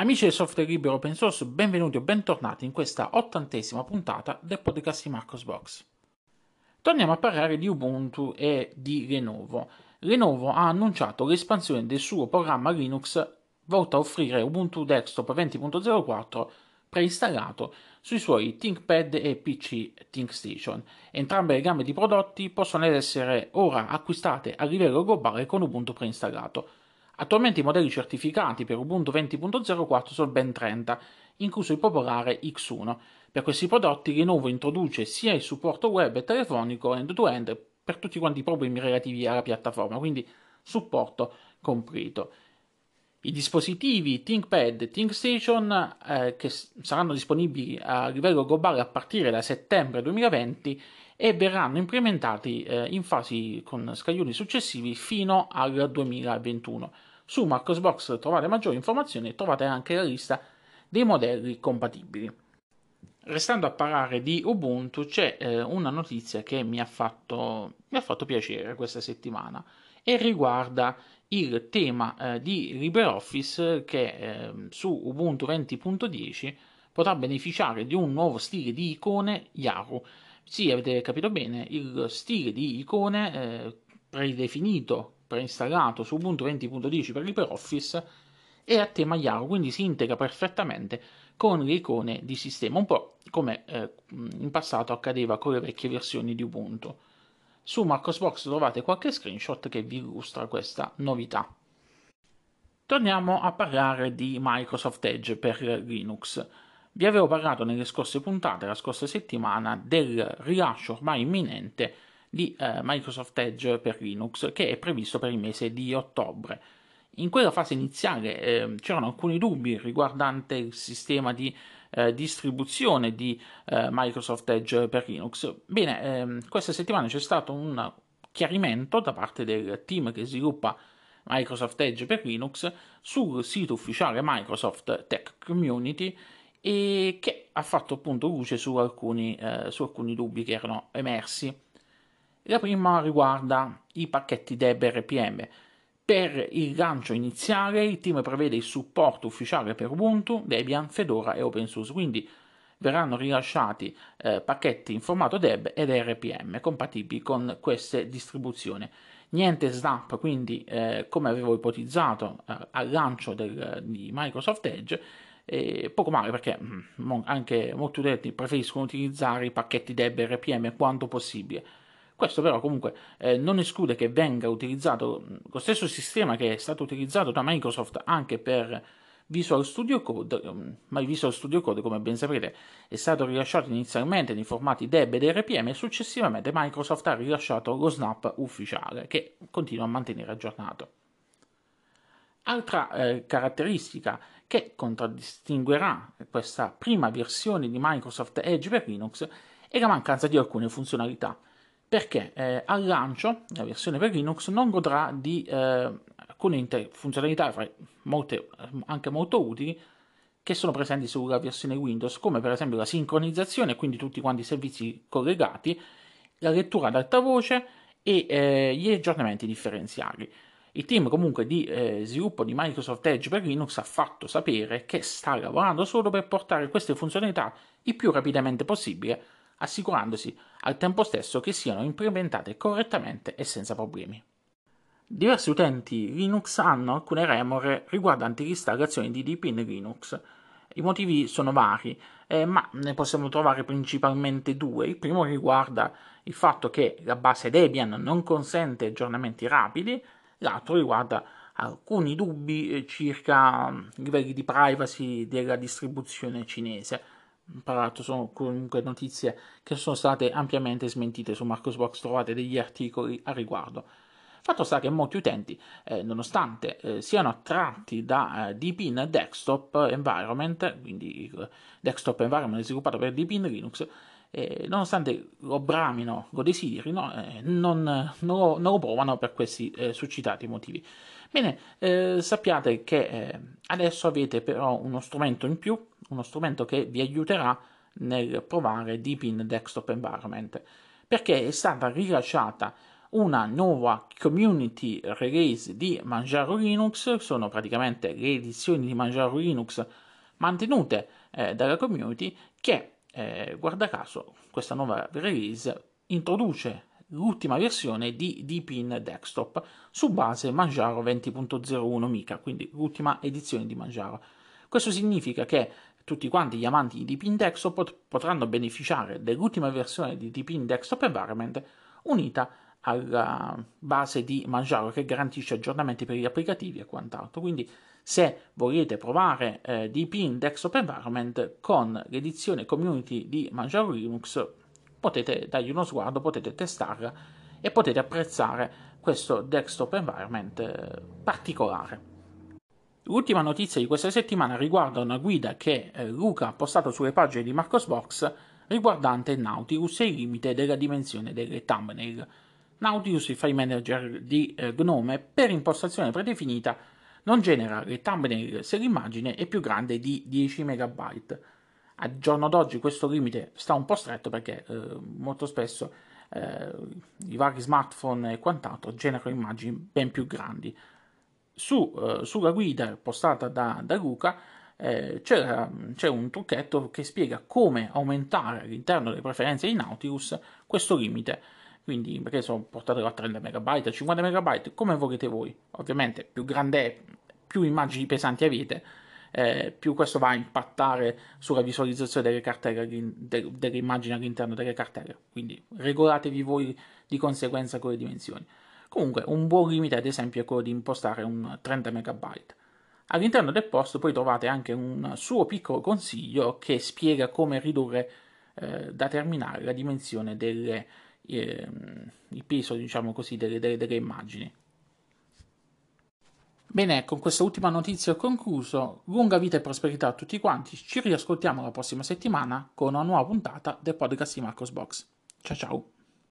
Amici del software libero open source, benvenuti o bentornati in questa ottantesima puntata del podcast di Marcos Box. Torniamo a parlare di Ubuntu e di Lenovo. Lenovo ha annunciato l'espansione del suo programma Linux volto a offrire Ubuntu Desktop 20.04 preinstallato sui suoi ThinkPad e PC ThinkStation. Entrambe le gambe di prodotti possono essere ora acquistate a livello globale con Ubuntu preinstallato. Attualmente i modelli certificati per Ubuntu 20.04 sono ben 30, incluso il popolare X1. Per questi prodotti Lenovo introduce sia il supporto web e telefonico end-to-end per tutti quanti i problemi relativi alla piattaforma, quindi supporto completo. I dispositivi ThinkPad e ThinkStation eh, che saranno disponibili a livello globale a partire da settembre 2020 e verranno implementati eh, in fasi con scaglioni successivi fino al 2021. Su Marcosbox trovate maggiori informazioni e trovate anche la lista dei modelli compatibili. Restando a parlare di Ubuntu, c'è eh, una notizia che mi ha, fatto, mi ha, fatto, piacere questa settimana e riguarda il tema eh, di LibreOffice che eh, su Ubuntu 20.10 potrà beneficiare di un nuovo stile di icone Yaru. Sì, avete capito bene, il stile di icone eh, predefinito preinstallato su Ubuntu 20.10 per LibreOffice è a tema Yaro, quindi si integra perfettamente con le icone di sistema, un po' come eh, in passato accadeva con le vecchie versioni di Ubuntu. Su Marcosbox trovate qualche screenshot che vi illustra questa novità. Torniamo a parlare di Microsoft Edge per Linux. Vi avevo parlato nelle scorse puntate, la scorsa settimana, del rilascio ormai imminente di eh, Microsoft Edge per Linux che è previsto per il mese di ottobre. In quella fase iniziale eh, c'erano alcuni dubbi riguardanti il sistema di eh, distribuzione di eh, Microsoft Edge per Linux. Bene, ehm, questa settimana c'è stato un chiarimento da parte del team che sviluppa Microsoft Edge per Linux sul sito ufficiale Microsoft Tech Community e che ha fatto appunto luce su alcuni, eh, su alcuni dubbi che erano emersi. La prima riguarda i pacchetti Deb RPM. Per il lancio iniziale il team prevede il supporto ufficiale per Ubuntu, Debian, Fedora e OpenSUSE, quindi verranno rilasciati eh, pacchetti in formato Deb ed RPM compatibili con queste distribuzioni. Niente Snap, quindi eh, come avevo ipotizzato eh, al lancio del, di Microsoft Edge, poco male perché mh, mm, anche molti utenti preferiscono utilizzare i pacchetti Deb RPM quanto possibile questo però comunque eh, non esclude che venga utilizzato lo stesso sistema che è stato utilizzato da Microsoft anche per Visual Studio Code, ma il Visual Studio Code, come ben sapete, è stato rilasciato inizialmente nei formati DEB ed RPM e successivamente Microsoft ha rilasciato lo Snap ufficiale, che continua a mantenere aggiornato. Altra eh, caratteristica che contraddistinguerà questa prima versione di Microsoft Edge per Linux è la mancanza di alcune funzionalità perché eh, al lancio la versione per Linux non godrà di eh, alcune funzionalità molte, anche molto utili che sono presenti sulla versione Windows, come per esempio la sincronizzazione, quindi tutti quanti i servizi collegati, la lettura ad alta voce e eh, gli aggiornamenti differenziali. Il team comunque di eh, sviluppo di Microsoft Edge per Linux ha fatto sapere che sta lavorando solo per portare queste funzionalità il più rapidamente possibile assicurandosi al tempo stesso che siano implementate correttamente e senza problemi. Diversi utenti Linux hanno alcune remore riguardanti l'installazione di DP in Linux. I motivi sono vari, eh, ma ne possiamo trovare principalmente due. Il primo riguarda il fatto che la base Debian non consente aggiornamenti rapidi, l'altro riguarda alcuni dubbi eh, circa mm, livelli di privacy della distribuzione cinese l'altro sono comunque notizie che sono state ampiamente smentite su Marcosbox, trovate degli articoli a riguardo. Fatto sta che molti utenti, eh, nonostante eh, siano attratti da eh, Deepin Desktop Environment, quindi desktop environment sviluppato per Deepin Linux, eh, nonostante lo bramino, lo desiderino, eh, non, non, lo, non, lo, provano per questi eh, succitati motivi. Bene, eh, sappiate che eh, adesso avete però uno strumento in più, uno strumento che vi aiuterà nel provare Deep in Desktop Environment, perché è stata rilasciata una nuova community release di Manjaro Linux, sono praticamente le edizioni di Manjaro Linux mantenute eh, dalla community che, eh, guarda caso, questa nuova release introduce l'ultima versione di Deepin Desktop su base Manjaro 20.01 Mica, quindi l'ultima edizione di Manjaro. Questo significa che tutti quanti gli amanti di Deepin Desktop potranno beneficiare dell'ultima versione di Deepin Desktop Environment unita alla base di Manjaro che garantisce aggiornamenti per gli applicativi e quant'altro. Quindi se volete provare eh, Deepin Desktop Environment con l'edizione community di Manjaro Linux potete dargli uno sguardo, potete testarla e potete apprezzare questo desktop environment eh, particolare. L'ultima notizia di questa settimana riguarda una guida che eh, Luca ha postato sulle pagine di Marcosbox riguardante Nautilus e il limite della dimensione delle thumbnail. Nautilus, il file manager di eh, Gnome, per impostazione predefinita non genera le thumbnail se l'immagine è più grande di 10 MB. Al giorno d'oggi questo limite sta un po' stretto perché eh, molto spesso eh, i vari smartphone e quant'altro generano immagini ben più grandi. Su, eh, sulla guida postata da, da Luca eh, c'è, un trucchetto che spiega come aumentare all'interno delle preferenze di Nautilus questo limite. Quindi, perché sono portatelo a 30 MB, a 50 MB, come volete voi. Ovviamente, più grande è, più immagini pesanti avete, eh, più questo va a impattare sulla visualizzazione delle cartelle, de, delle immagini all'interno delle cartelle. Quindi regolatevi voi di conseguenza con le dimensioni. Comunque, un buon limite, ad esempio, è quello di impostare un 30 MB. All'interno del post poi trovate anche un suo piccolo consiglio che spiega come ridurre eh, da terminare la dimensione delle, il peso, diciamo così, delle, delle, delle immagini. Bene, con questa ultima notizia ho concluso. Lunga vita e prosperità a tutti quanti. Ci riascoltiamo la prossima settimana con una nuova puntata del podcast di Marcos Box. Ciao ciao.